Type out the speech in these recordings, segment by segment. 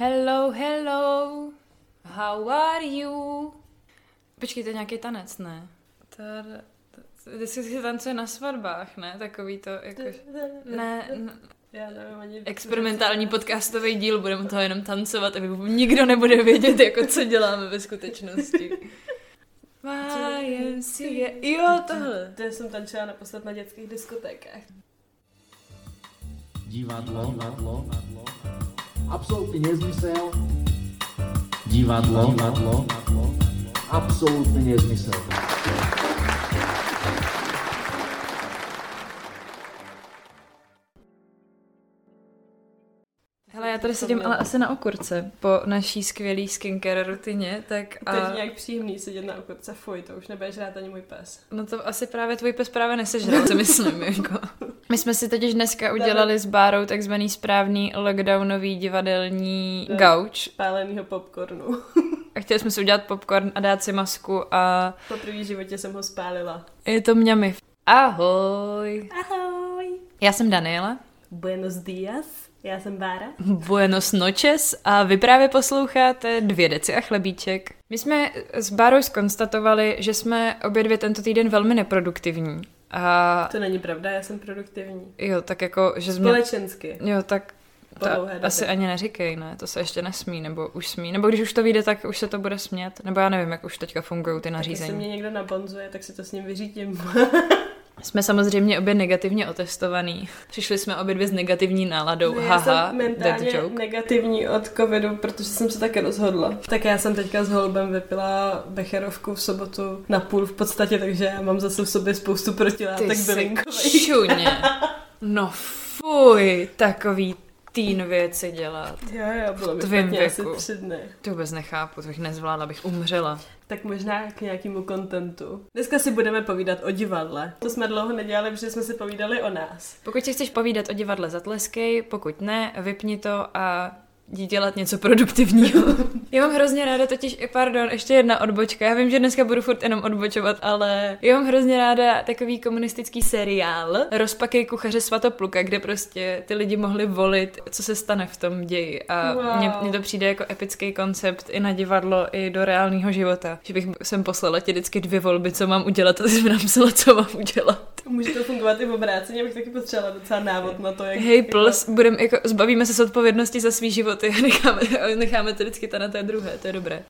Hello, hello, how are you? Počkej, to je nějaký tanec, ne? To, to, vždycky se tancuje na svatbách, ne? Takový to, jako... Ne, Já nevím ani... experimentální podcastový díl, budeme toho jenom tancovat a nikdo nebude vědět, jako co děláme ve skutečnosti. YMCA. Jo, tohle. To jsem tančila naposled na dětských diskotékách. Divadlo, divadlo, absolutný nezmysel. Divadlo, divadlo, absolutný nezmysel. Hele, já tady sedím ale asi na okurce po naší skvělé skincare rutině, tak A... To je nějak příjemný sedět na okurce, fuj, to už nebudeš rád ani můj pes. No to asi právě tvůj pes právě nesežral, si myslím, jako. My jsme si totiž dneska udělali s Bárou takzvaný správný lockdownový divadelní gauč Pálenýho popcornu. a chtěli jsme si udělat popcorn a dát si masku a Po první životě jsem ho spálila. je to mňamy. Ahoj. Ahoj. Já jsem Daniela. Buenos días, já jsem Bára. Buenos noches a vy právě posloucháte Dvě deci a chlebíček. My jsme s Bárou skonstatovali, že jsme obě dvě tento týden velmi neproduktivní. A To není pravda, já jsem produktivní. jo, tak jako, že jsme... Společensky. Jo, tak to době. asi ani neříkej, ne, to se ještě nesmí, nebo už smí, nebo když už to vyjde, tak už se to bude smět, nebo já nevím, jak už teďka fungují ty Tak jestli nařízení. mě někdo nabonzuje, tak si to s ním vyřídím. Jsme samozřejmě obě negativně otestovaný. Přišli jsme obě dvě s negativní náladou, já haha, jsem dead mentálně joke. negativní od covidu, protože jsem se také rozhodla. Tak já jsem teďka s holubem vypila becherovku v sobotu na půl v podstatě, takže já mám zase v sobě spoustu protilátek bylinkových. No fuj, takový teen věci dělat. Jo, jo, bylo mi špatně asi tři dny. To vůbec nechápu, to bych nezvládla, bych umřela. Tak možná k nějakému kontentu. Dneska si budeme povídat o divadle. To jsme dlouho nedělali, protože jsme si povídali o nás. Pokud si chceš povídat o divadle, zatleskej, pokud ne, vypni to a jdi dělat něco produktivního. Já mám hrozně ráda totiž, pardon, ještě jedna odbočka. Já vím, že dneska budu furt jenom odbočovat, ale já mám hrozně ráda takový komunistický seriál Rozpakej kuchaře Svatopluka, kde prostě ty lidi mohli volit, co se stane v tom ději. A Wow. mně, mně to přijde jako epický koncept i na divadlo, i do reálného života. Že bych sem poslala ti vždycky dvě volby, co mám udělat a ty jsi mi napsala, co mám udělat. Může to fungovat i v obráceně, bych taky potřebovala docela návod na to, jak... Hej, plus, budem, jako, zbavíme se z odpovědnosti za svý životy a necháme, necháme to vždycky ta na té druhé, to je dobré.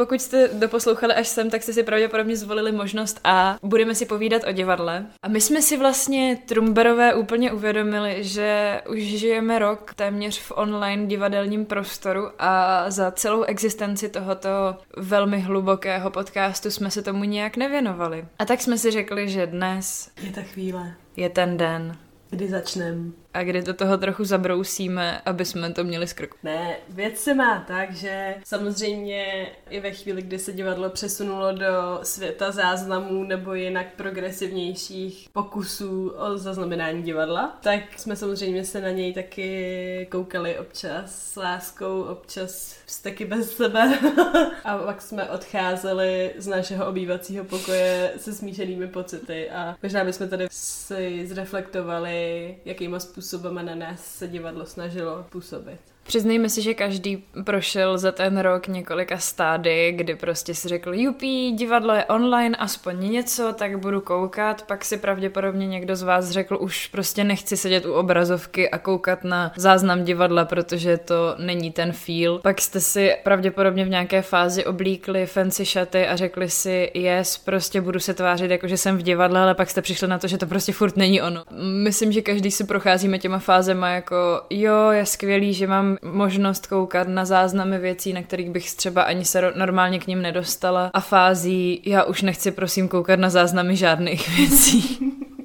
Pokud jste doposlouchali až sem, tak jste si pravděpodobně zvolili možnost A. Budeme si povídat o divadle. A my jsme si vlastně Trumberové úplně uvědomili, že už žijeme rok téměř v online divadelním prostoru a za celou existenci tohoto velmi hlubokého podcastu jsme se tomu nějak nevěnovali. A tak jsme si řekli, že dnes Je ta chvíle, je ten den kdy začneme. A kdy do toho trochu zabrousíme, aby jsme to měli z. Ne, věc se má tak, že samozřejmě i ve chvíli, kdy se divadlo přesunulo do světa záznamů nebo jinak progresivnějších pokusů o zaznamenání divadla, tak jsme samozřejmě se na něj taky koukali občas s láskou, občas taky bez sebe. a pak jsme odcházeli z našeho obývacího pokoje se smíšenými pocity a možná bychom tady si zreflektovali, jakýma způsobem na nás se divadlo snažilo působit. Přiznejme si, že každý prošel za ten rok několika stády, kdy prostě si řekl, jupí, divadlo je online, aspoň něco, tak budu koukat. Pak si pravděpodobně někdo z vás řekl, už prostě nechci sedět u obrazovky a koukat na záznam divadla, protože to není ten feel. Pak jste si pravděpodobně v nějaké fázi oblíkli fancy šaty a řekli si, yes, prostě budu se tvářit jako, že jsem v divadle, ale pak jste přišli na to, že to prostě furt není ono. Myslím, že každý si procházíme těma fázema jako, jo, je skvělý, že mám možnost koukat na záznamy věcí, na kterých bych třeba ani se normálně k ním nedostala a fází, já už nechci prosím koukat na záznamy žádných věcí.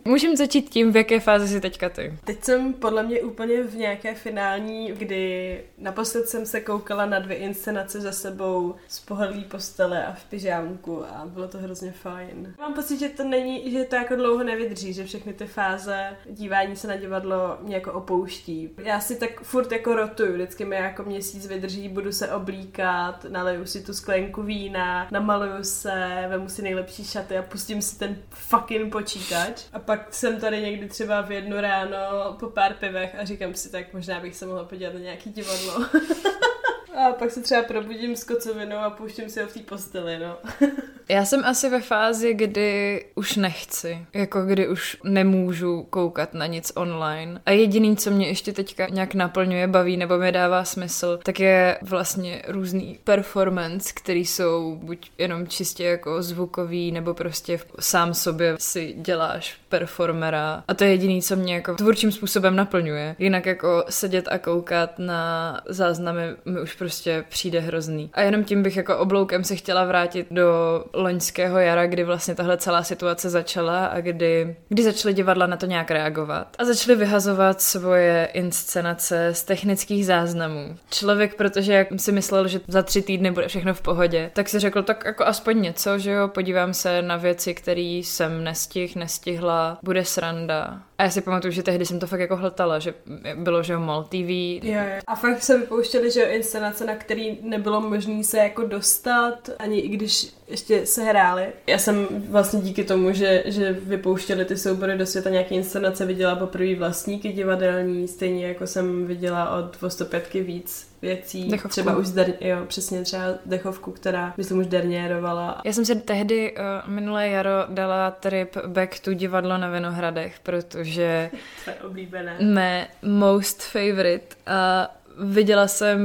Můžeme začít tím, v jaké fázi jsi teďka ty. Teď jsem podle mě úplně v nějaké finální, kdy naposled jsem se koukala na dvě inscenace za sebou z pohodlí postele a v pyžámku a bylo to hrozně fajn. Mám pocit, že to není, že to jako dlouho nevydrží, že všechny ty fáze dívání se na divadlo mě jako opouští. Já si tak furt jako rotuju, vždycky mi jako měsíc vydrží, budu se oblíkat, naleju si tu sklenku vína, namaluju se, vemu si nejlepší šaty a pustím si ten fucking počítač a pak pak jsem tady někdy třeba v jednu ráno po pár pivech a říkám si, tak možná bych se mohla podívat na nějaký divadlo. A pak se třeba probudím s kocovinou a pouštím si ho v té posteli, no. Já jsem asi ve fázi, kdy už nechci, jako kdy už nemůžu koukat na nic online. A jediný, co mě ještě teďka nějak naplňuje, baví nebo mi dává smysl, tak je vlastně různý performance, který jsou buď jenom čistě jako zvukový, nebo prostě sám sobě si děláš performera. A to je jediný, co mě jako tvůrčím způsobem naplňuje. Jinak jako sedět a koukat na záznamy mi už prostě přijde hrozný. A jenom tím bych jako obloukem se chtěla vrátit do loňského jara, kdy vlastně tahle celá situace začala a kdy, kdy začaly divadla na to nějak reagovat. A začaly vyhazovat svoje inscenace z technických záznamů. Člověk, protože jak si myslel, že za tři týdny bude všechno v pohodě, tak si řekl, tak jako aspoň něco, že jo, podívám se na věci, které jsem nestih, nestihla, bude sranda. A já si pamatuju, že tehdy jsem to fakt jako hltala, že bylo, že MOL TV. Jo. A fakt se vypouštěli, že inscenace, na který nebylo možné se jako dostat, ani i když ještě se hráli. Já jsem vlastně díky tomu, že, že vypouštěli ty soubory do světa nějaké inscenace, viděla poprvé vlastníky divadelní, stejně jako jsem viděla od Vostopětky víc věcí. Dechovku. Třeba už der, jo, přesně třeba dechovku, která myslím už derniérovala. Já jsem si tehdy uh, minulé jaro dala trip back to divadlo na Vinohradech, protože to je oblíbené. mé most favorite a viděla jsem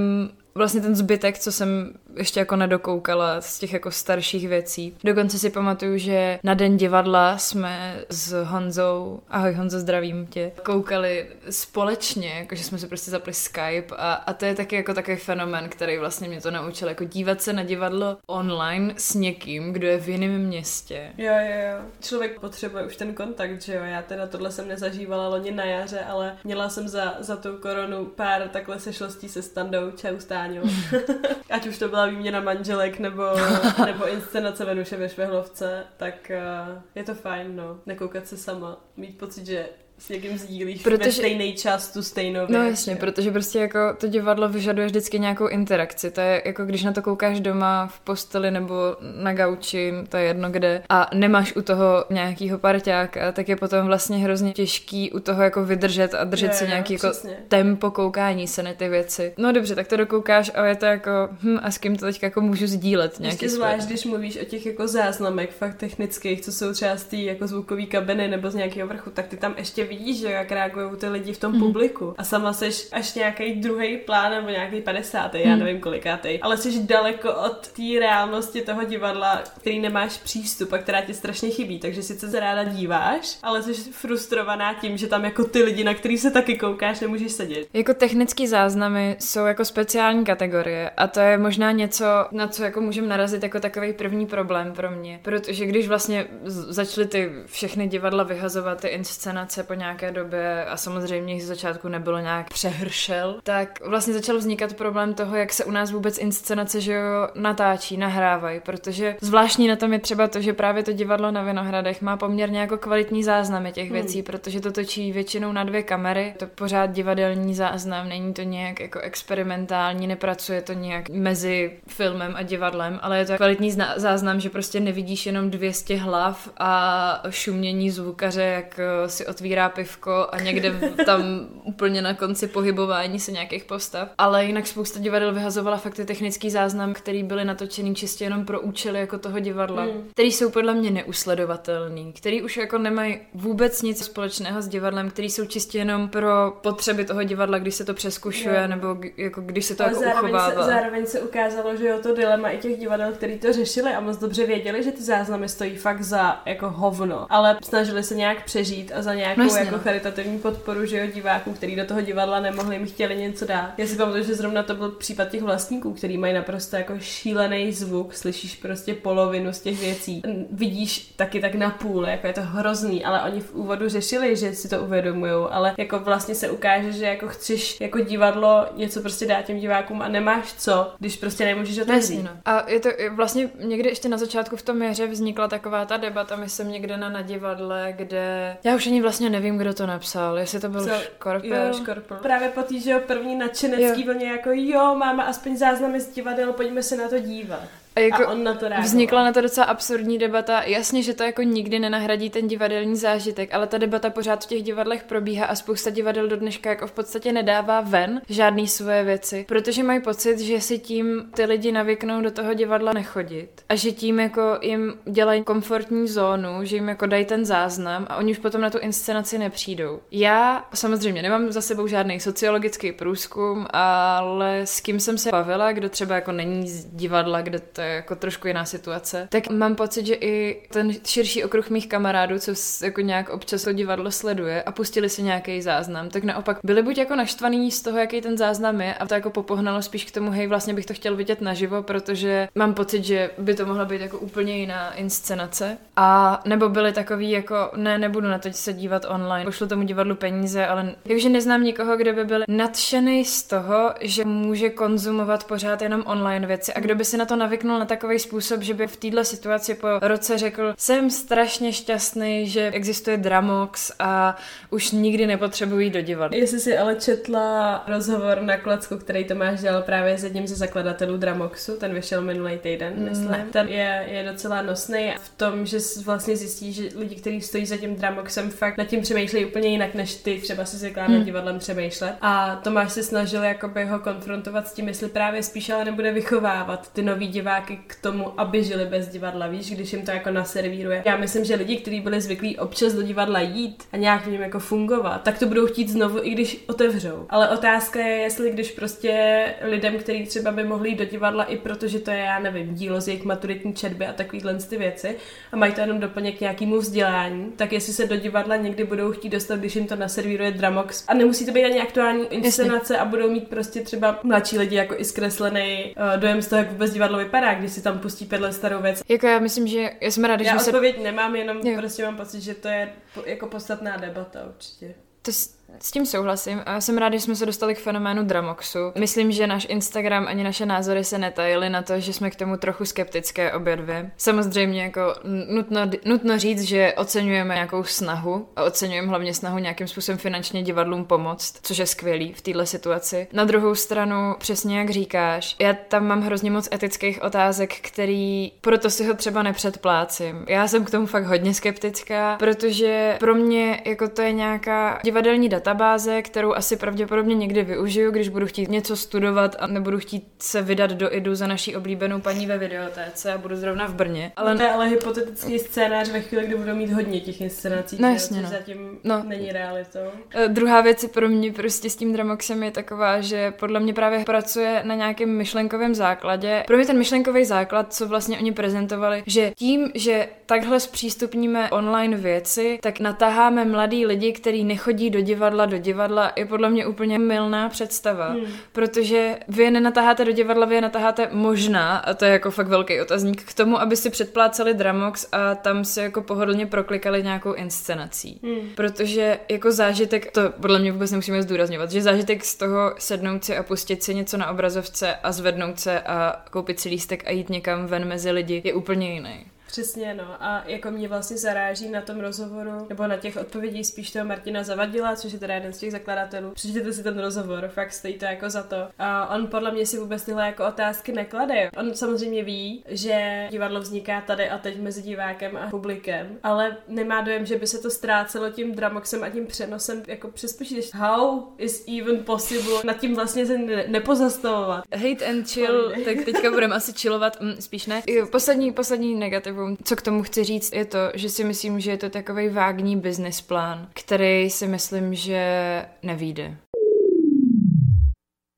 vlastně ten zbytek, co jsem ještě jako nedokoukala z těch jako starších věcí. Dokonce si pamatuju, že na den divadla jsme s Honzou, ahoj Honzo, zdravím tě, koukali společně, jakože jsme si prostě zapli Skype a, a to je taky jako takový fenomen, který vlastně mě to naučil, jako dívat se na divadlo online s někým, kdo je v jiném městě. Jo, jo, jo. Člověk potřebuje už ten kontakt, že jo. Já teda tohle jsem nezažívala loni na jaře, ale měla jsem za, za tu koronu pár takhle sešlostí se standou. Čau, Stáňo. Ať už to byla výměna manželek nebo, nebo inscenace Venuše ve Švehlovce, tak uh, je to fajn, no. Nekoukat se sama. Mít pocit, že s někým sdílíš protože... ve stejný čas tu stejnou věc. No jasně, protože prostě jako to divadlo vyžaduje vždycky nějakou interakci. To je jako když na to koukáš doma v posteli nebo na gauči, to je jedno kde, a nemáš u toho nějakýho parťáka, tak je potom vlastně hrozně těžký u toho jako vydržet a držet Jo, si jo, nějaký jako přesně. tempo koukání se na ty věci. No dobře, tak to dokoukáš a je to jako, hm, a s kým to teď jako můžu sdílet nějaký Ještě zvlášť, když mluvíš o těch jako záznamech fakt technických, co jsou třeba z té jako zvukové kabiny nebo z nějakého vrchu, tak ty tam ještě vidíš, že jak reagují ty lidi v tom Mhm. publiku. A sama seš až nějaký druhý plán nebo nějaký 50. Mhm. já nevím kolikátej, ale jsi daleko od té reálnosti toho divadla, který nemáš přístup a která ti strašně chybí. Takže sice se ráda díváš, ale jsi frustrovaná tím, že tam jako ty lidi, na který se taky koukáš, nemůžeš sedět. Jako technické záznamy jsou jako speciální kategorie a to je možná něco, na co jako můžeme narazit jako takový první problém pro mě. Protože když vlastně začaly ty všechny divadla vyhazovat ty inscenace po nějaké době a samozřejmě jich z začátku nebylo nějak přehršel, tak vlastně začal vznikat problém toho, jak se u nás vůbec inscenace že jo, natáčí, nahrávají, protože zvláštní na tom je třeba to, že právě to divadlo na Vinohradech má poměrně jako kvalitní záznamy těch věcí, hmm. protože to točí většinou na dvě kamery, to pořád divadelní záznam, není to nějak jako experimentální, nepracuje to nějak mezi filmem a divadlem, ale je to kvalitní zna- záznam, že prostě nevidíš jenom 200 hlav a šumění zvukaře, jak eh, si otvírá pivko a někde tam úplně na konci pohybování se nějakých postav. Ale jinak spousta divadel vyhazovala fakt ty technický záznam, který byly natočený čistě jenom pro účely jako toho divadla, Hmm. který jsou podle mě neusledovatelný, který už jako nemají vůbec nic společného s divadlem, který jsou čistě jenom pro potřeby toho divadla, když se to přeskušuje, Jo. nebo jako když se to Ale jako zároveň uchovává. se, zároveň se ukázalo, že jo, to dilema i těch divadel, který to řešili a moc dobře věděli, že ty záznamy stojí fakt za jako hovno, ale snažili se nějak přežít a za nějakou No jasně, jako no. charitativní podporu, že jo, diváků, který do toho divadla nemohli, jim chtěli něco dát. Já si pamatuju, že zrovna to byl případ těch vlastníků, který mají naprosto jako šílený zvuk, slyšíš prostě polovinu z těch věcí. Vidíš taky tak na půl, jako je to hrozný, ale oni v úvodu řešili, že si to uvědomujou, ale jako vlastně se ukáže, že jako chceš jako divadlo něco prostě dát těm divákům a nemáš co, když prostě nemůžeš No otevřít. jasně, no. A je to vlastně někdy ještě na začátku v tom jaře vznikla taková ta debata, myslím někde na, na divadle, kde já už ani vlastně nevím, kdo to napsal, jestli to byl Co? Škorpil. Jo, škorpil. Právě po té, že jo, první nadšenecký vlně, jako jo, máme aspoň záznamy z divadel, pojďme se na to dívat. A, jako a on na to reagoval. Vznikla na to docela absurdní debata. Jasně, že to jako nikdy nenahradí ten divadelní zážitek, ale ta debata pořád v těch divadlech probíhá a spousta divadel do dneška jako v podstatě nedává ven žádný svoje věci, protože mají pocit, že si tím ty lidi navyknou do toho divadla nechodit a že tím jako jim dělají komfortní zónu, že jim jako dají ten záznam a oni už potom na tu inscenaci nepřijdou. Já samozřejmě nemám za sebou žádný sociologický průzkum, ale s kým jsem se bavila, kdo třeba jako není z divadla, kde to je jako trošku jiná situace, tak mám pocit, že i ten širší okruh mých kamarádů, co jako nějak občas to divadlo sleduje a pustili si nějaký záznam, tak naopak byli buď jako naštvaný z toho, jaký ten záznam je a to jako popohnalo spíš k tomu, hej, vlastně bych to chtěl vidět naživo, protože mám pocit, že by to mohla být jako úplně jiná inscenace. A nebo byli takový jako, ne, nebudu na to se dívat online, pošlu tomu divadlu peníze, ale jakože neznám nikoho, kdo by byl nadšený z toho, že může konzumovat pořád jenom online věci a kdo by si na to navyknul na takový způsob, že by v této situaci po roce řekl, jsem strašně šťastný, že existuje Dramox a už nikdy nepotřebuji do divadla. Jestli si ale četla rozhovor na Klacku, který Tomáš dělal právě s jedním ze zakladatelů Dramoxu, ten vyšel minulý týden, mm, myslím. Ten je, je docela nosný v tom, že vlastně zjistí, že lidi, kteří stojí za tím Dramoxem, fakt nad tím přemýšlejí úplně jinak, než ty třeba si zvykla mm. nad divadlem přemýšlet. A Tomáš se snažil jakoby ho konfrontovat s tím, jestli právě spíš ale nebude vychovávat ty nový diváky k tomu, aby žili bez divadla, víš, když jim to jako naservíruje. Já myslím, že lidi, kteří byli zvyklí občas do divadla jít a nějak v něm jako fungovat, tak to budou chtít znovu, i když otevřou. Ale otázka je, jestli když prostě lidem, kteří třeba by mohli jít do divadla i protože to je, já nevím, dílo z jejich maturitní četby a takovýhle ty věci a mají to jenom doplněk nějakému vzdělání, tak jestli se do divadla někdy budou chtít dostat, když jim to naservíruje Dramox. A nemusí to být ani aktuální inscenace a budou mít prostě třeba mladší lidi jako i zkreslený uh, dojem z toho, jak vůbec divadlo vypadá, když si tam pustí pět let starou věc. Jako já myslím, že já jsem ráda, já že odpověď se... nemám, jenom jo. prostě mám pocit, že to je jako podstatná debata určitě. To s tím souhlasím a jsem ráda, že jsme se dostali k fenoménu Dramoxu. Myslím, že náš Instagram ani naše názory se netajily na to, že jsme k tomu trochu skeptické obě dvě. Samozřejmě jako nutno, nutno říct, že oceňujeme nějakou snahu a oceňujeme hlavně snahu nějakým způsobem finančně divadlům pomoct, což je skvělý v této situaci. Na druhou stranu, přesně jak říkáš, já tam mám hrozně moc etických otázek, který proto si ho třeba nepředplácím. Já jsem k tomu fakt hodně skeptická, protože pro mě jako to je nějaká divadelní data databáze, kterou asi pravděpodobně někdy využiju, když budu chtít něco studovat a nebudu chtít se vydat do IDu za naší oblíbenou paní ve videotéce a budu zrovna v Brně. Ale... To je ale hypotetický scénář ve chvíli, kdy budou mít hodně těch inscenací, no, jasně, no. zatím no. není realitou. Uh, druhá věc pro mě prostě s tím Dramoxem je taková, že podle mě právě pracuje na nějakém myšlenkovém základě. Pro mě ten myšlenkový základ, co vlastně oni prezentovali, že tím, že takhle zpřístupníme online věci, tak natáháme mladý lidi, kteří nechodí do divadla divadla do divadla je podle mě úplně milná představa, hmm. protože vy je nenatáháte do divadla, vy je natáháte možná, a to je jako fakt velký otazník, k tomu, aby si předpláceli Dramox a tam si jako pohodlně proklikali nějakou inscenací. Hmm. Protože jako zážitek, to podle mě vůbec nemusíme zdůrazňovat, že zážitek z toho sednout si a pustit si něco na obrazovce a zvednout se a koupit si lístek a jít někam ven mezi lidi je úplně jiný. Přesně, no. A jako mě vlastně zaráží na tom rozhovoru, nebo na těch odpovědích spíš toho Martina Zavadila, což je teda jeden z těch zakladatelů. Přečtěte si ten rozhovor, fakt stojí to jako za to. A on podle mě si vůbec tyhle jako otázky neklade. On samozřejmě ví, že divadlo vzniká tady a teď mezi divákem a publikem, ale nemá dojem, že by se to ztrácelo tím dramoxem a tím přenosem jako přes počítač. How is even possible nad tím vlastně se ne- nepozastavovat. Hate and chill, tak teďka budeme asi chillovat, mm, spíš ne. Poslední, poslední negativ jako, co k tomu chci říct, je to, že si myslím, že je to takový vágní business plán, který si myslím, že nevíde.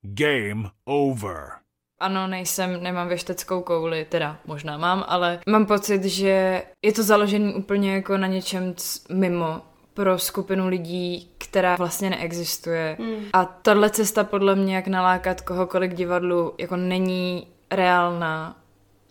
Game over. Ano, nejsem, nemám věšteckou kouli, teda možná mám, ale mám pocit, že je to založený úplně jako na něčem mimo pro skupinu lidí, která vlastně neexistuje. Hmm. A tahle cesta podle mě, jak nalákat kohokoliv k divadlu, jako není reálná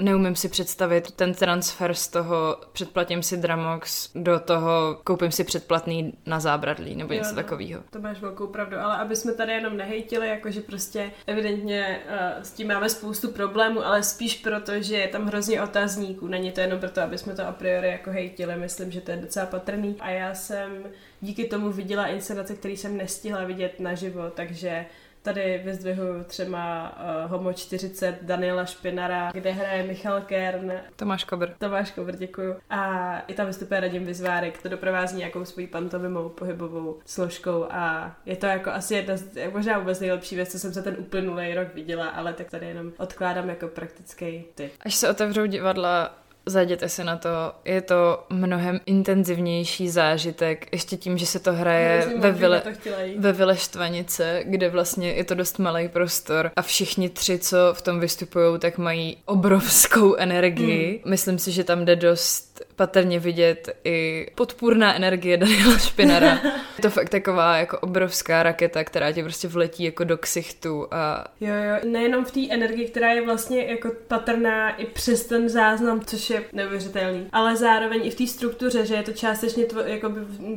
neumím si představit ten transfer z toho předplatím si Dramox do toho koupím si předplatný na zábradlí nebo něco no, takového. To máš velkou pravdu, ale aby jsme tady jenom nehejtili, jakože prostě evidentně uh, s tím máme spoustu problémů, ale spíš proto, že je tam hrozně otazníků. Není to jenom proto, aby jsme to a priori jako hejtili, myslím, že to je docela patrný. A já jsem díky tomu viděla inscenace, který jsem nestihla vidět naživo, takže Tady vyzdvihuju třeba uh, Homo 40 Daniela Špinara, kde hraje Michal Kern. Tomáš Kobr. Tomáš Kobr, děkuju. A i tam vystupuje Radim Vyzvárek, to doprovází nějakou svojí pantomimou pohybovou složkou a je to jako asi jedna z, možná vůbec nejlepší věc, co jsem za ten uplynulý rok viděla, ale tak tady jenom odkládám jako praktický typ. Až se otevřou divadla Zajděte se na to, je to mnohem intenzivnější zážitek, ještě tím, že se to hraje ve, vile, ve Vile Štvanice, kde vlastně je to dost malý prostor a všichni tři, co v tom vystupují, tak mají obrovskou energii. Hmm. Myslím si, že tam jde dost patrně vidět i podpůrná energie Daniela Špinara. je to fakt taková jako obrovská raketa, která tě prostě vletí jako do ksichtu a... Jo, jo, nejenom v té energii, která je vlastně jako patrná i přes ten záznam, což je neuvěřitelný, ale zároveň i v té struktuře, že je to částečně tvo, jako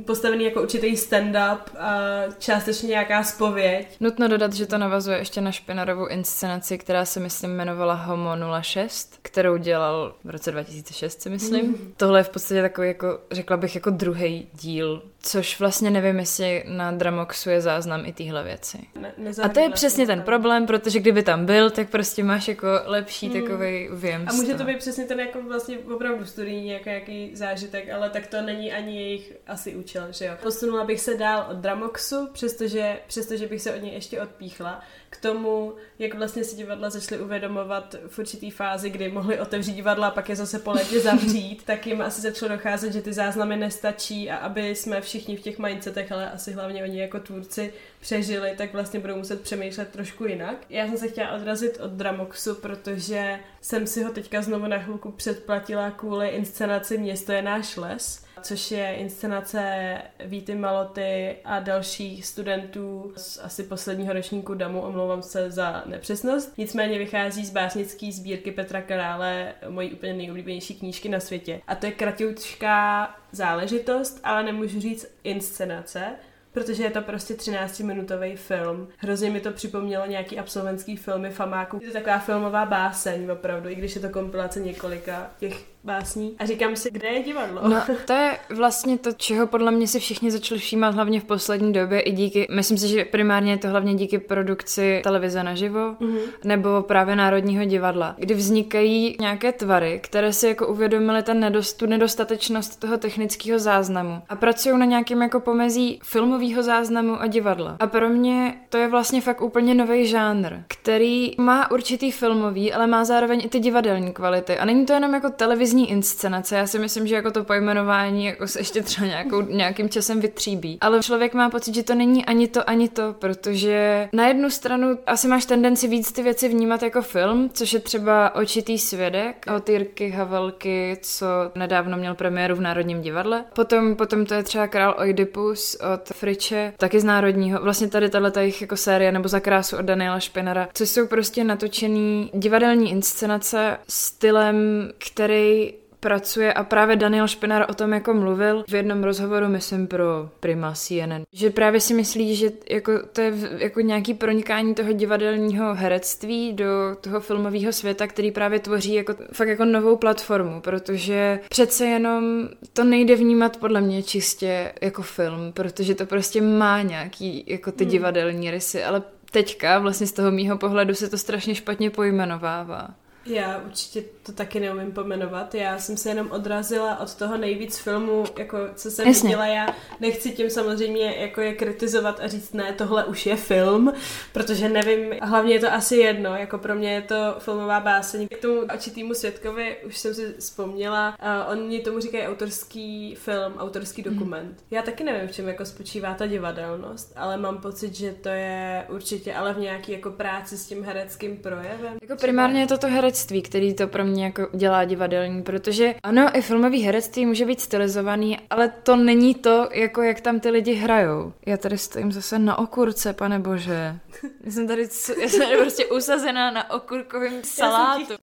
postavený jako určitý stand-up a částečně nějaká spověď. Nutno dodat, že to navazuje ještě na Špinarovou inscenaci, která se myslím jmenovala Homo 06, kterou dělal v roce 2006, si myslím. Mm. Tohle je v podstatě takový, jako, řekla bych, jako druhý díl Což vlastně nevím, jestli na Dramoxu je záznam i téhle věci. Ne, a to je přesně ten problém, protože kdyby tam byl, tak prostě máš jako lepší hmm. takový věm. A může to být přesně ten jako vlastně opravdu studijní jako jaký zážitek, ale tak to není ani jejich asi účel, že jo. Posunula bych se dál od Dramoxu, přestože, přestože bych se od něj ještě odpíchla k tomu, jak vlastně si divadla začaly uvědomovat v určitý fázi, kdy mohli otevřít divadla a pak je zase po letě zavřít, tak jim asi začalo docházet, že ty záznamy nestačí a aby jsme všichni v těch mindsetech, ale asi hlavně oni jako tvůrci přežili, tak vlastně budou muset přemýšlet trošku jinak. Já jsem se chtěla odrazit od Dramoxu, protože jsem si ho teďka znovu na chvilku předplatila kvůli inscenaci Město je náš les, což je inscenace Víty Maloty a dalších studentů z asi posledního ročníku DAMu, omlouvám se za nepřesnost. Nicméně vychází z básnické sbírky Petra Karále, mojí úplně nejoblíbenější knížky na světě. A to je kratoučká záležitost, ale nemůžu říct inscenace, protože je to prostě 13-minutový film. Hrozně mi to připomnělo nějaký absolventský filmy Famáku. Je to taková filmová báseň opravdu, i když je to kompilace několika těch básní a říkám si, kde je divadlo. No, to je vlastně to, čeho podle mě si všichni začali všímat hlavně v poslední době i díky, myslím si, že primárně je to hlavně díky produkci televize naživo mm-hmm. nebo právě Národního divadla, kdy vznikají nějaké tvary, které si jako uvědomily ten nedost, tu nedostatečnost toho technického záznamu a pracují na nějakém jako pomezí filmového záznamu a divadla. A pro mě to je vlastně fakt úplně nový žánr, který má určitý filmový, ale má zároveň i ty divadelní kvality. A není to jenom jako televizní televizní inscenace. Já si myslím, že jako to pojmenování jako se ještě třeba nějakou, nějakým časem vytříbí. Ale člověk má pocit, že to není ani to, ani to, protože na jednu stranu asi máš tendenci víc ty věci vnímat jako film, což je třeba Očitý svědek od Jirky Havelky, co nedávno měl premiéru v Národním divadle. Potom, potom to je třeba Král Oidipus od Friče, taky z Národního. Vlastně tady tahle jejich jako série nebo za krásu od Daniela Špinara, což jsou prostě natočený divadelní inscenace stylem, který pracuje a právě Daniel Špinar o tom jako mluvil v jednom rozhovoru, myslím pro Prima CNN, že právě si myslí, že jako to je jako nějaký pronikání toho divadelního herectví do toho filmového světa, který právě tvoří jako fakt jako novou platformu, protože přece jenom to nejde vnímat podle mě čistě jako film, protože to prostě má nějaký jako ty hmm. divadelní rysy, ale teďka vlastně z toho mýho pohledu se to strašně špatně pojmenovává. Já určitě to taky neumím pomenovat. Já jsem se jenom odrazila od toho nejvíc filmu, jako co jsem Jasně. viděla. Já nechci tím samozřejmě jako je kritizovat a říct, ne, tohle už je film, protože nevím, hlavně je to asi jedno, jako pro mě je to filmová báseň. K tomu očitýmu světkovi už jsem si vzpomněla, uh, oni tomu říkají autorský film, autorský mhm. dokument. Mm. Já taky nevím, v čem jako spočívá ta divadelnost, ale mám pocit, že to je určitě ale v nějaký jako práci s tím hereckým projevem. Jako primárně je to to herec herectví, který to pro mě jako dělá divadelní, protože ano, i filmový herectví může být stylizovaný, ale to není to, jako jak tam ty lidi hrajou. Já tady stojím zase na okurce, pane bože. Já jsem tady, já jsem tady prostě usazená na okurkovém salátu.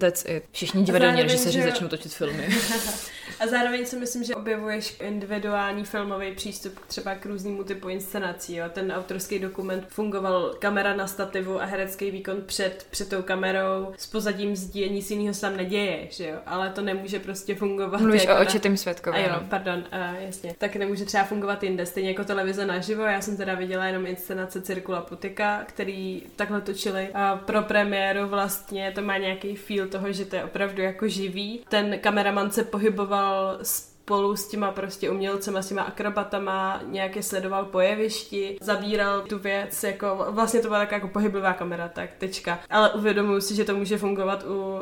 That's it. Všichni divadelní režiséři začnou točit filmy. A A zároveň si myslím, že objevuješ individuální filmový přístup třeba k různému typu inscenací. Jo. Ten autorský dokument fungoval kamera na stativu a herecký výkon před, před tou kamerou. S pozadím zdí nic jiného se tam neděje, že jo. Ale to nemůže prostě fungovat. Mluvíš jako o na- očitým světkovi. a jo, no. pardon, uh, jasně. Tak nemůže třeba fungovat jinde, stejně jako televize naživo. Já jsem teda viděla jenom inscenace Cirkula Putika, který takhle točili. A pro premiéru vlastně to má nějaký feel toho, že to je opravdu jako živý. Ten kameraman se pohyboval So. Spolu s těma prostě umělcema, s těma akrobatama, nějak je sledoval po jevišti, zabíral tu věc, jako vlastně to byla taková jako pohyblivá kamera, tak tečka. Ale uvědomuji si, že to může fungovat u uh,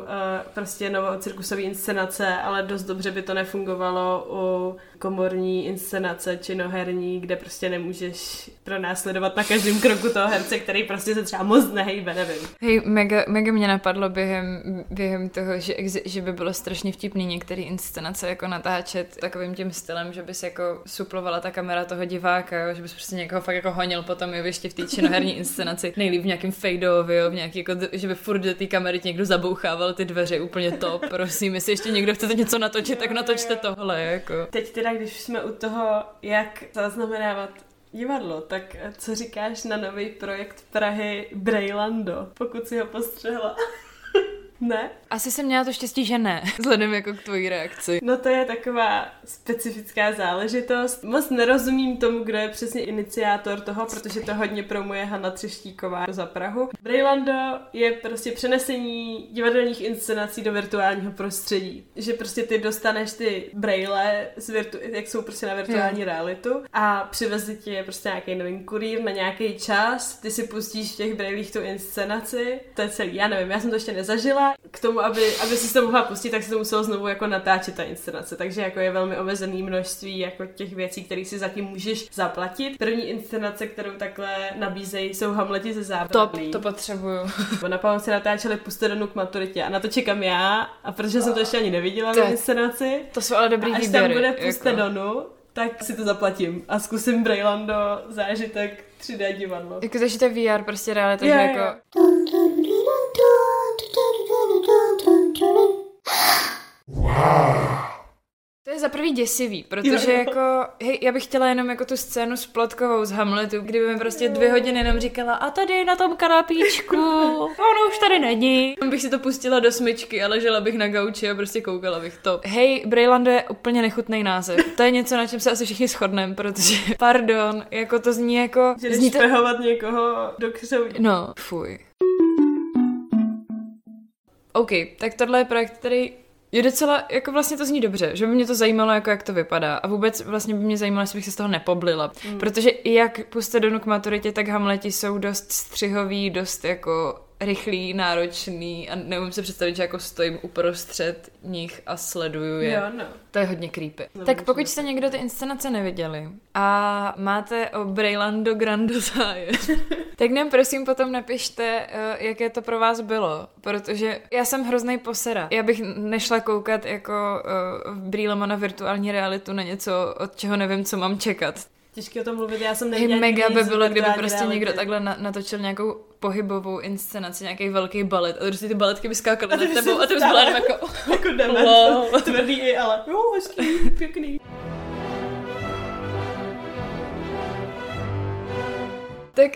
prostě novocirkusové inscenace, ale dost dobře by to nefungovalo u komorní inscenace činoherní, kde prostě nemůžeš pronásledovat na každém kroku toho herce, který prostě se třeba moc nehejbe, nevím. Hej, mega, mega mě napadlo během, během toho, že, že by bylo strašně vtipný některé inscenace jako natáčet takovým tím stylem, že bys jako suplovala ta kamera toho diváka, jo, že bys prostě někoho fakt jako honil potom jeviště v té činoherní inscenaci, nejlíp v nějakém fade jo, v nějaký jako, že by furt do té kamery někdo zabouchával ty dveře, úplně top, prosím, jestli ještě někdo chcete něco natočit, tak natočte tohle, jako. Teď teda, když jsme u toho, jak zaznamenávat divadlo, tak co říkáš na nový projekt Prahy Brailando, pokud si ho postřehla? Ne? Asi jsem měla to štěstí, že ne, vzhledem jako k tvojí reakci. No to je taková specifická záležitost. Moc nerozumím tomu, kdo je přesně iniciátor toho, protože to hodně promuje Hanna Třeštíková za Prahu. Brailando je prostě přenesení divadelních inscenací do virtuálního prostředí. Že prostě ty dostaneš ty braille, z virtu- jak jsou prostě na virtuální Hmm. realitu a přiveze ti je prostě nějaký nový kurýr na nějaký čas, ty si pustíš v těch brailích tu inscenaci, to je celý, já nevím, já jsem to ještě nezažila, k tomu, aby, aby si to mohla pustit, tak se to muselo znovu jako natáčet ta inscenace, takže jako je velmi omezený množství jako těch věcí, které si zatím můžeš zaplatit. První inscenace, kterou takhle nabízejí, jsou Hamleti ze zábradlí. to potřebuju. Na Pavlovce natáčeli Puste Donu k maturitě a na to čekám já a protože jsem to ještě ani neviděla To na inscenaci, To jsou ale dobrý a až výběry. tam bude Puste jako. Tak si to zaplatím a zkusím Brailando zážitek 3D divadlo. Jako to, to je VR, prostě realita, Jo, že jo. To je za prvý děsivý, protože Jo, jo. jako, hej, já bych chtěla jenom jako tu scénu s Plotkovou z Hamletu, kdyby mi prostě dvě hodiny jenom říkala a tady na tom kanapíčku, ono už tady není. Bych si to pustila do smyčky a ležela bych na gauči a prostě koukala bych to. Hej, Brailando je úplně nechutný název. To je něco, na čem se asi všichni shodneme, protože, pardon, jako to zní jako... Že Zní to... někoho do křoví. No, fuj. OK, tak tohle je projekt, který je docela, jako vlastně to zní dobře, že by mě to zajímalo, jako jak to vypadá. A vůbec vlastně by mě zajímalo, jestli bych se z toho nepoblila. Mm. Protože i jak puste Donu k maturitě, tak Hamleti jsou dost střihový, dost jako rychlý, náročný a neumím si představit, že jako stojím uprostřed nich a sleduju je. Jo, no. To je hodně creepy. No, tak pokud jste někdo ty inscenace neviděli a máte o Brailando Grando zájem, tak nám prosím potom napište, eh, jaké to pro vás bylo, protože já jsem hrozný posera. Já bych nešla koukat jako eh, v brýlema na virtuální realitu na něco, od čeho nevím, co mám čekat. Těžké o tom mluvit, já jsem Hej, neviděla mega by bylo, kdyby prostě reality. někdo takhle na, natočil nějakou pohybovou inscenaci, nějaký velký balet a prostě ty baletky by skákaly nad tebou a ty bys byla jenom jako... Jako dement, Lol. tvrdý i, ale jo, hezký, pěkný. Tak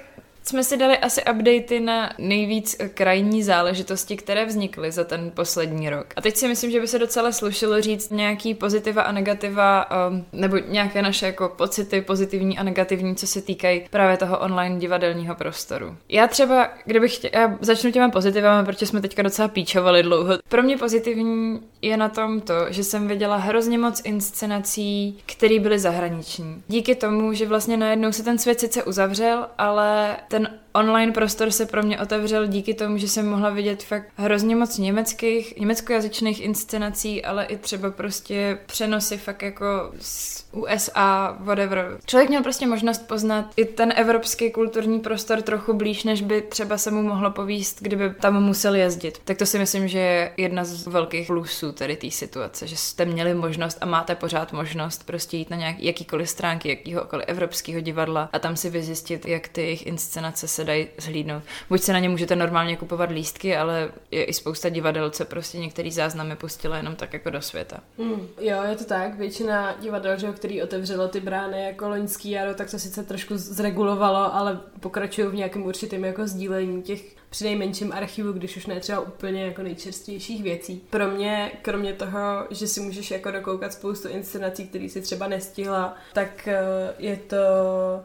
jsme si dali asi updaty na nejvíc krajní záležitosti, které vznikly za ten poslední rok. A teď si myslím, že by se docela slušilo říct nějaký pozitiva a negativa, um, nebo nějaké naše jako pocity pozitivní a negativní, co se týkají právě toho online divadelního prostoru. Já třeba, kdybych chtěla, já začnu těma pozitivama, protože jsme teďka docela píčovali dlouho. Pro mě pozitivní je na tom to, že jsem viděla hrozně moc inscenací, které byly zahraniční. Díky tomu, že vlastně najednou se ten svět sice uzavřel, ale ten online prostor se pro mě otevřel díky tomu, že jsem mohla vidět fakt hrozně moc německých, německojazyčných inscenací, ale i třeba prostě přenosy fakt jako z USA, whatever. Člověk měl prostě možnost poznat i ten evropský kulturní prostor trochu blíž, než by třeba se mu mohlo povíst, kdyby tam musel jezdit. Tak to si myslím, že je jedna z velkých plusů tady té situace, že jste měli možnost a máte pořád možnost prostě jít na nějaký, jakýkoliv stránky, jakýhokoliv evropského divadla a tam si vyzjistit, jak ty jejich inscenace se dají zhlídnout. Buď se na ně můžete normálně kupovat lístky, ale je i spousta divadel, co prostě některý záznamy pustila jenom tak jako do světa. Mm, jo, je to tak. Většina divadel, že, který otevřelo ty brány jako loňský jaro, tak to sice trošku zregulovalo, ale pokračují v nějakém určitém jako sdílení těch přinejmenším archivu, když už ne třeba úplně jako nejčerstvějších věcí. Pro mě, kromě toho, že si můžeš jako dokoukat spoustu inscenací, které si třeba nestihla, tak eh, je to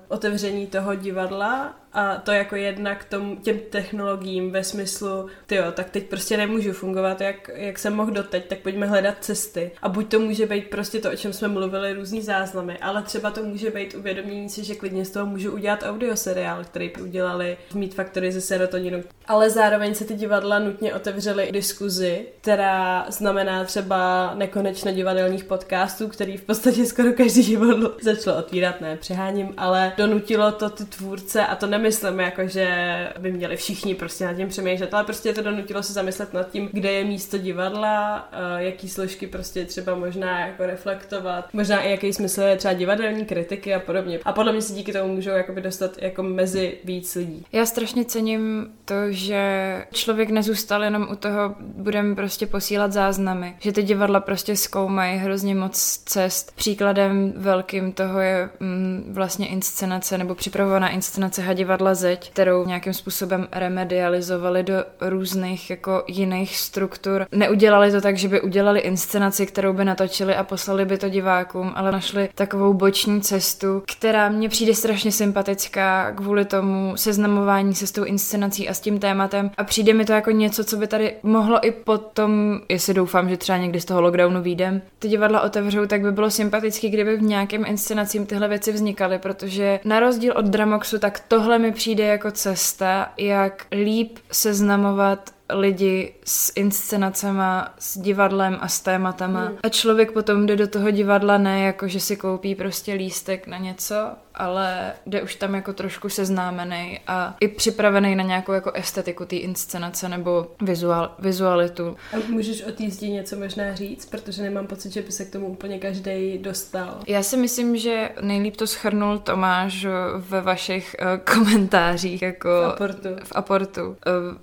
otevření toho divadla a to jako jednak k tomu, těm technologiím ve smyslu, ty jo, tak teď prostě nemůžu fungovat, jak, jak jsem mohl doteď, tak pojďme hledat cesty. A buď to může být prostě to, o čem jsme mluvili, různý záznamy, ale třeba to může být uvědomění si, že klidně z toho můžu udělat audioseriál, který udělali v Meat Factory ze serotoninu. Ale zároveň se ty divadla nutně otevřely diskuzi, která znamená třeba nekonečno divadelních podcastů, který v podstatě skoro každý divadlo začalo otvírat, ne přeháním, ale donutilo to ty tvůrce a to nem nemyslím jako, že by měli všichni prostě nad tím přemýšlet, ale prostě to donutilo se zamyslet nad tím, kde je místo divadla, eh, jaký složky prostě třeba možná jako reflektovat, možná i jaký smysl je třeba divadelní kritiky a podobně. A podle mě se díky tomu můžou jakoby dostat jako mezi víc lidí. Já strašně cením to, že člověk nezůstal jenom u toho, budeme prostě posílat záznamy, že ty divadla prostě zkoumají hrozně moc cest. Příkladem velkým toho je mm, vlastně inscenace nebo připravovaná inscenace Hadě divadla Zeď, kterou nějakým způsobem remedializovali do různých jako jiných struktur. Neudělali to tak, že by udělali inscenaci, kterou by natočili a poslali by to divákům, ale našli takovou boční cestu, která mně přijde strašně sympatická kvůli tomu seznamování se s tou inscenací a s tím tématem a přijde mi to jako něco, co by tady mohlo i potom, jestli doufám, že třeba někdy z toho lockdownu výjdem, ty divadla otevřou, tak by bylo sympatický, kdyby v nějakém inscenacím tyhle věci vznikaly, protože na rozdíl od Dramoxu, tak tohle mi přijde jako cesta, jak líp seznamovat lidi s inscenacema, s divadlem a s tématama. Hmm. A člověk potom jde do toho divadla ne jako, že si koupí prostě lístek na něco, ale jde už tam jako trošku seznámený a i připravený na nějakou jako estetiku té inscenace nebo vizual, vizualitu. A můžeš o té zdi něco možná říct, protože nemám pocit, že by se k tomu úplně každý dostal. Já si myslím, že nejlíp to schrnul Tomáš ve vašich uh, komentářích jako v aportu. v aportu. Uh,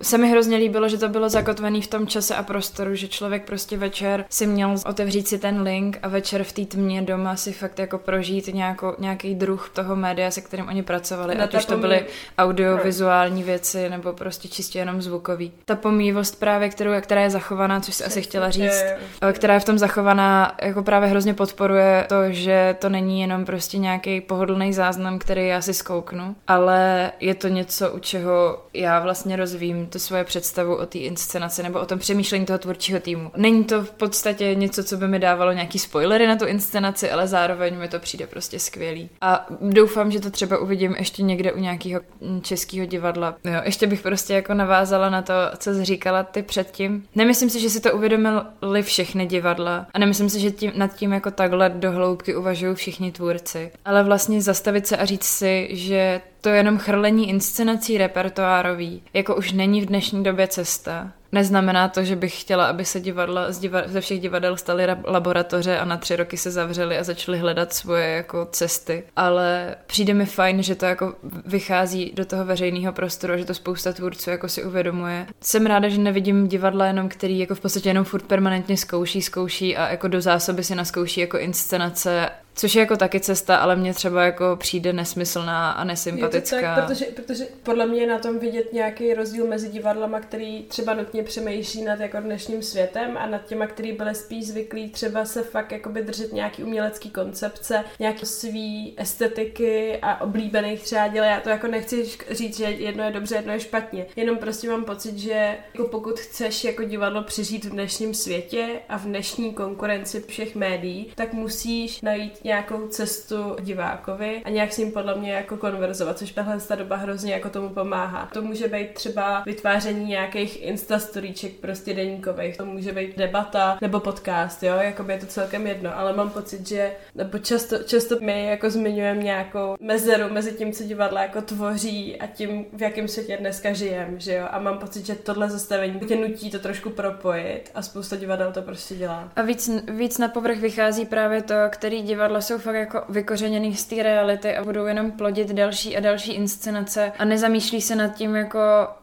se mi hrozně líbilo, že to bylo zakotvený v tom čase a prostoru, že člověk prostě večer si měl otevřít si ten link a večer v té tmě doma si fakt jako prožít nějakou, nějaký druh toho média, se kterým oni pracovali, ať už to byly audiovizuální věci nebo prostě čistě jenom zvukový. Ta pomývost právě, kterou, která je zachovaná, což si asi chtěla říct, která je v tom zachovaná, jako právě hrozně podporuje to, že to není jenom prostě nějaký pohodlný záznam, který já si zkouknu, ale je to něco, u čeho já vlastně rozvím tu svoje představu o té inscenaci nebo o tom přemýšlení toho tvůrčího týmu. Není to v podstatě něco, co by mi dávalo nějaký spoilery na tu inscenaci, ale zároveň mi to přijde prostě skvělý. A doufám, že to třeba uvidím ještě někde u nějakého českého divadla. Jo, ještě bych prostě jako navázala na to, co jsi říkala ty předtím. Nemyslím si, že si to uvědomili všechny divadla a nemyslím si, že tím, nad tím jako takhle dohloubky uvažují všichni tvůrci. Ale vlastně zastavit se a říct si, že to jenom chrlení inscenací repertoárový, jako už není v dnešní době cesta. Neznamená to, že bych chtěla, aby se divadla z diva- ze všech divadel staly laboratoře a na tři roky se zavřely a začaly hledat svoje jako cesty. Ale přijde mi fajn, že to jako vychází do toho veřejného prostoru a že to spousta tvůrců jako si uvědomuje. Jsem ráda, že nevidím divadla jenom, který jako v podstatě jenom furt permanentně zkouší, zkouší a jako do zásoby si naskouší jako inscenace Což je jako taky cesta, ale mně třeba jako přijde nesmyslná a nesympatická. Tak, protože, protože podle mě je na tom vidět nějaký rozdíl mezi divadlama, který třeba nutně přemýšlí nad jako dnešním světem a nad těma, který byly spíš zvyklí třeba se fakt jakoby držet nějaký umělecký koncepce, nějaký svý estetiky a oblíbených třeba děle. Já to jako nechci říct, že jedno je dobře, jedno je špatně. Jenom prostě mám pocit, že jako pokud chceš jako divadlo přežít v dnešním světě a v dnešní konkurenci všech médií, tak musíš najít nějakou cestu divákovi a nějak s ním podle mě jako konverzovat, což tahle ta doba hrozně jako tomu pomáhá. To může být třeba vytváření nějakých instastoríček prostě deníkových, to může být debata nebo podcast, jo, jako by je to celkem jedno, ale mám pocit, že nebo často, často my jako zmiňujeme nějakou mezeru mezi tím, co divadla jako tvoří a tím, v jakém světě dneska žijem, že jo, a mám pocit, že tohle zastavení tě nutí to trošku propojit a spousta divadel to prostě dělá. A víc, víc na povrch vychází právě to, který divadlo divadla jsou fakt jako vykořeněný z té reality a budou jenom plodit další a další inscenace a nezamýšlí se nad tím jako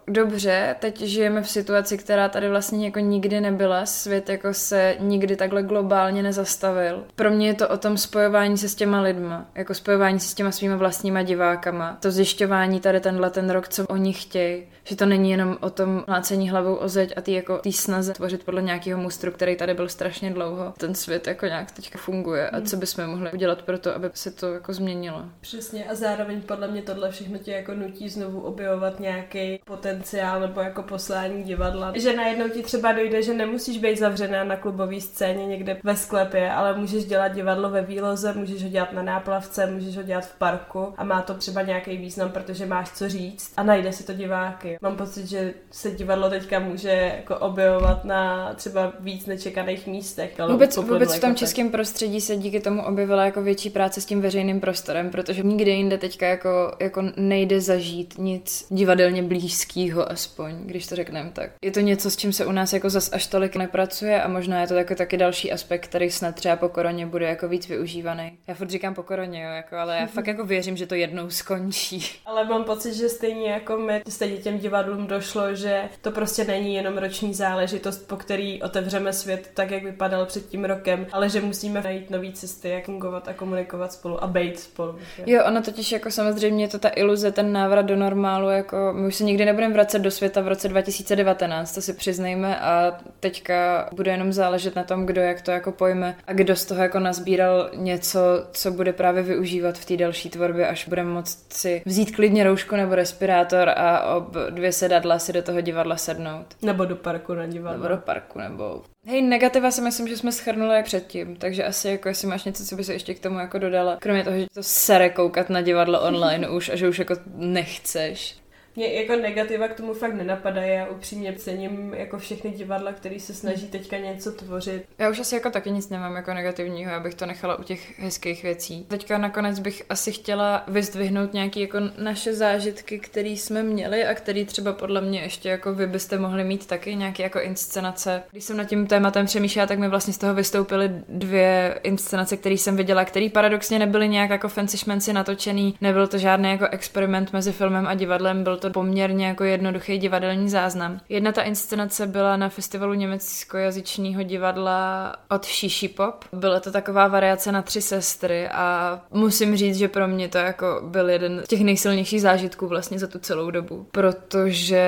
dobře, teď žijeme v situaci, která tady vlastně jako nikdy nebyla, svět jako se nikdy takhle globálně nezastavil. Pro mě je to o tom spojování se s těma lidma, jako spojování se s těma svýma vlastníma divákama, to zjišťování tady tenhle ten rok, co oni chtějí, že to není jenom o tom mlácení hlavou o zeď a tý jako tý snaze tvořit podle nějakého mustru, který tady byl strašně dlouho. Ten svět jako nějak teďka funguje a co bychom mohli udělat pro to, aby se to jako změnilo. Přesně a zároveň podle mě tohle všechno tě jako nutí znovu objevovat nějaký potenciál nebo jako poslání divadla. Že najednou ti třeba dojde, že nemusíš být zavřená na klubové scéně někde ve sklepě, ale můžeš dělat divadlo ve výloze, můžeš ho dělat na náplavce, můžeš ho dělat v parku a má to třeba nějaký význam, protože máš co říct a najde si to diváky. Mám pocit, že se divadlo teďka může jako objevovat na třeba víc nečekaných místech. Vůbec, vůbec v tom jako českém prostředí se díky tomu objevila jako větší práce s tím veřejným prostorem, protože nikde jinde teďka jako, jako nejde zažít nic divadelně blízkého aspoň, když to řekneme tak. Je to něco, s čím se u nás jako zas až tolik nepracuje a možná je to taky, taky další aspekt, který snad třeba po koroně bude jako víc využívaný. Já furt říkám po koroně, jo, jako, ale já fakt jako věřím, že to jednou skončí. Ale mám pocit, že stejně jako my, stejně těm divadlům došlo, že to prostě není jenom roční záležitost, po který otevřeme svět tak, jak vypadal před tím rokem, ale že musíme najít nové cesty, jak fungovat a komunikovat spolu a být spolu. Že? Jo, ono totiž jako samozřejmě je to ta iluze, ten návrat do normálu, jako my už se nikdy nebudeme vracet do světa v roce 2019, to si přiznejme a teďka bude jenom záležet na tom, kdo jak to jako pojme a kdo z toho jako nazbíral něco, co bude právě využívat v té další tvorbě, až budeme moct si vzít klidně roušku nebo respirátor a ob dvě sedadla si do toho divadla sednout. Nebo do parku na divadlo. Nebo do parku, nebo Hej, negativa si myslím, že jsme schrnuli předtím, takže asi jako jestli máš něco, co by se ještě k tomu jako dodala, kromě toho, že to sere koukat na divadlo online už a že už jako nechceš. Mě jako negativa k tomu fakt nenapadají. Já upřímně cením jako všechny divadla, které se snaží teďka něco tvořit. Já už asi jako taky nic nemám jako negativního, abych to nechala u těch hezkých věcí. Teďka nakonec bych asi chtěla vyzdvihnout nějaké jako naše zážitky, které jsme měli a které třeba podle mě ještě jako vy byste mohli mít taky nějaké jako inscenace. Když jsem nad tím tématem přemýšlela, tak mi vlastně z toho vystoupily dvě inscenace, které jsem viděla, které paradoxně nebyly nějak jako fancy šmenci natočený. Nebyl to žádný jako experiment mezi filmem a divadlem, byl to to poměrně jako jednoduchý divadelní záznam. Jedna ta inscenace byla na festivalu německojazyčného divadla od Shishi Pop. Byla to taková variace na tři sestry a musím říct, že pro mě to jako byl jeden z těch nejsilnějších zážitků vlastně za tu celou dobu, protože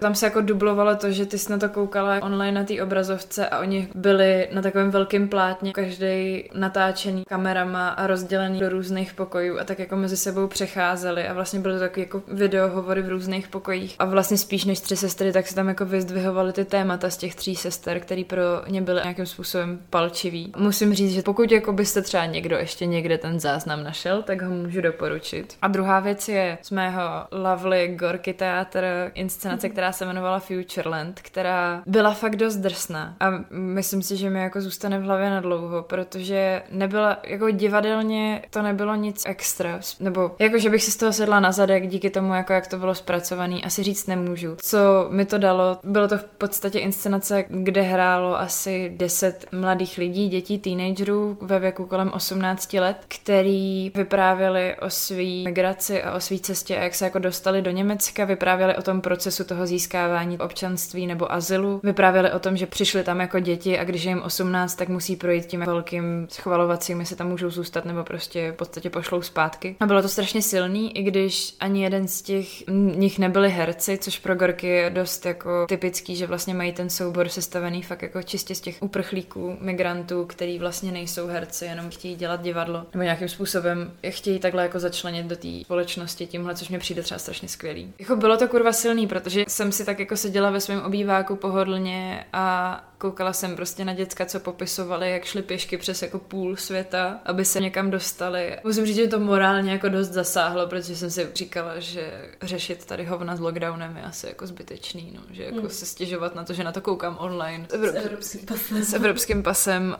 tam se jako dublovalo to, že ty jsi na to koukala online na té obrazovce a oni byli na takovém velkém plátně, každý natáčený kamerama a rozdělený do různých pokojů a tak jako mezi sebou přecházeli a vlastně byly to taky jako videohovory v různých různých pokojích. A vlastně spíš než tři sestry, tak se tam jako vyzdvihovaly ty témata z těch tří sester, které pro ně byly nějakým způsobem palčivý. Musím říct, že pokud jako byste třeba někdo ještě někde ten záznam našel, tak ho můžu doporučit. A druhá věc je z mého Lovely Gorky Theater inscenace, mm-hmm. která se jmenovala Futureland, která byla fakt dost drsná. A myslím si, že mi jako zůstane v hlavě na dlouho, protože nebyla jako divadelně to nebylo nic extra. Nebo jako, že bych si z toho sedla na zadek díky tomu, jako jak to bylo zpracovaný, asi říct nemůžu. Co mi to dalo, bylo to v podstatě inscenace, kde hrálo asi 10 mladých lidí, dětí, teenagerů ve věku kolem 18 let, který vyprávěli o své migraci a o své cestě a jak se jako dostali do Německa, vyprávěli o tom procesu toho získávání občanství nebo azylu, vyprávěli o tom, že přišli tam jako děti a když je jim 18, tak musí projít tím velkým schvalovacím, jestli tam můžou zůstat nebo prostě v podstatě pošlou zpátky. A bylo to strašně silný, i když ani jeden z těch nich nebyli herci, což pro Gorky je dost jako typický, že vlastně mají ten soubor sestavený fakt jako čistě z těch uprchlíků, migrantů, který vlastně nejsou herci, jenom chtějí dělat divadlo. Nebo nějakým způsobem je chtějí takhle jako začlenit do té společnosti tímhle, což mě přijde třeba strašně skvělý. Jako bylo to kurva silný, protože jsem si tak jako seděla ve svém obýváku pohodlně a koukala jsem prostě na děcka, co popisovali, jak šli pěšky přes jako půl světa, aby se někam dostali. Musím říct, že to morálně jako dost zasáhlo, protože jsem si říkala, že řešit tady hovna s lockdownem je asi jako zbytečný, no, že jako Hmm. se stěžovat na to, že na to koukám online. S evropským pasem. s evropským pasem uh,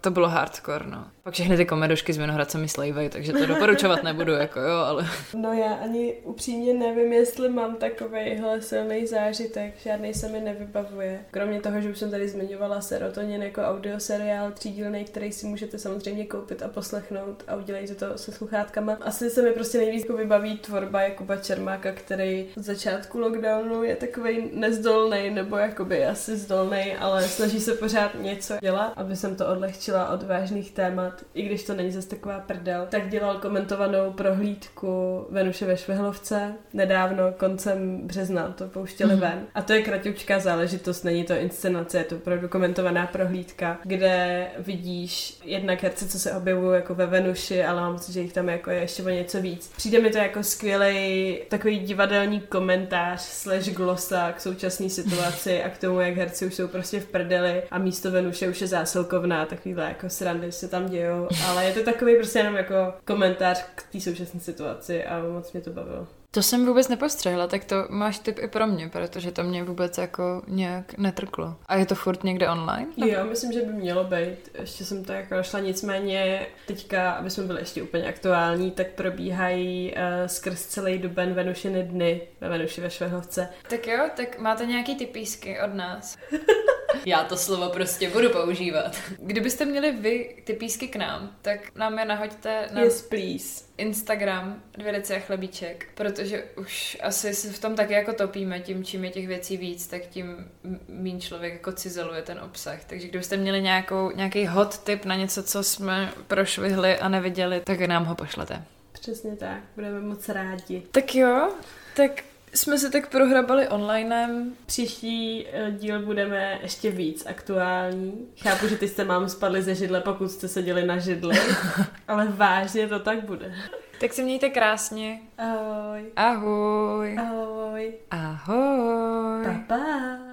to bylo hardcore, no. Pak všechny ty komedošky z Vinohradce mi slejvají, takže to doporučovat nebudu, jako jo, ale... No já ani upřímně nevím, jestli mám takovejhle silný zážitek, žádný se mi nevybavuje. Kromě toho, že už jsem tady zmiňovala Serotonin jako audioseriál třídílný, který si můžete samozřejmě koupit a poslechnout a udělejte to se sluchátkama. Asi se mi prostě nejvíc vybaví tvorba Jakuba Čermáka, který od začátku lockdownu je takový nezdolný, nebo jakoby asi zdolný, ale snaží se pořád něco dělat, aby jsem to odlehčila od vážných témat, i když to není zase taková prdel. Tak dělal komentovanou prohlídku Venuše ve Švehlovce nedávno, koncem března to pouštěli Mhm. ven. A to je kratičká záležitost, není to inscenace, je to opravdu komentovaná prohlídka, kde vidíš jednak herce, co se objevují jako ve Venuši, ale mám pocit, že jich tam jako je ještě o něco víc. Přijde mi to jako skvělý takový divadelní komentář slash glosa k současné situaci a k tomu, jak herci už jsou prostě v prdeli a místo Venuše už je zásilkovná, takovýhle jako srandy se tam dějou, ale je to takový prostě jenom jako komentář k té současné situaci a moc mě to bavilo. To jsem vůbec nepostřehla, tak to máš tip i pro mě, protože to mě vůbec jako nějak netrklo. A je to furt někde online? Jo, myslím, že by mělo být. Ještě jsem to jako našla, nicméně teďka, aby jsme byli ještě úplně aktuální, tak probíhají uh, skrz celý duben Venušiny dny ve Venuši ve Švehlovce. Tak jo, tak máte nějaký typísky od nás. Já to slovo prostě budu používat. Kdybyste měli vy ty písky k nám, tak nám je nahoďte na Yes, please. Instagram dvě deci a chlebíček, protože už asi se v tom taky jako topíme, tím čím je těch věcí víc, tak tím méně člověk jako cizeluje ten obsah. Takže kdybyste měli nějakou, nějaký hot tip na něco, co jsme prošvihli a neviděli, tak nám ho pošlete. Přesně tak, budeme moc rádi. Tak jo, tak jsme se tak prohrabali onlinem. Příští eh, díl budeme ještě víc aktuální. Chápu, že ty jste mám spadli ze židle, pokud jste seděli na židli, ale vážně to tak bude. Tak se mějte krásně. Ahoj. Ahoj. Ahoj. Ahoj. Pa, pa.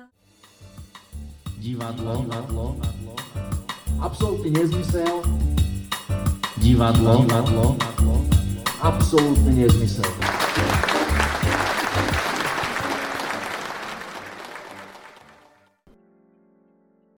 Divadlo, divadlo, absolútny nezmysel. Divadlo, divadlo, absolútny nezmysel.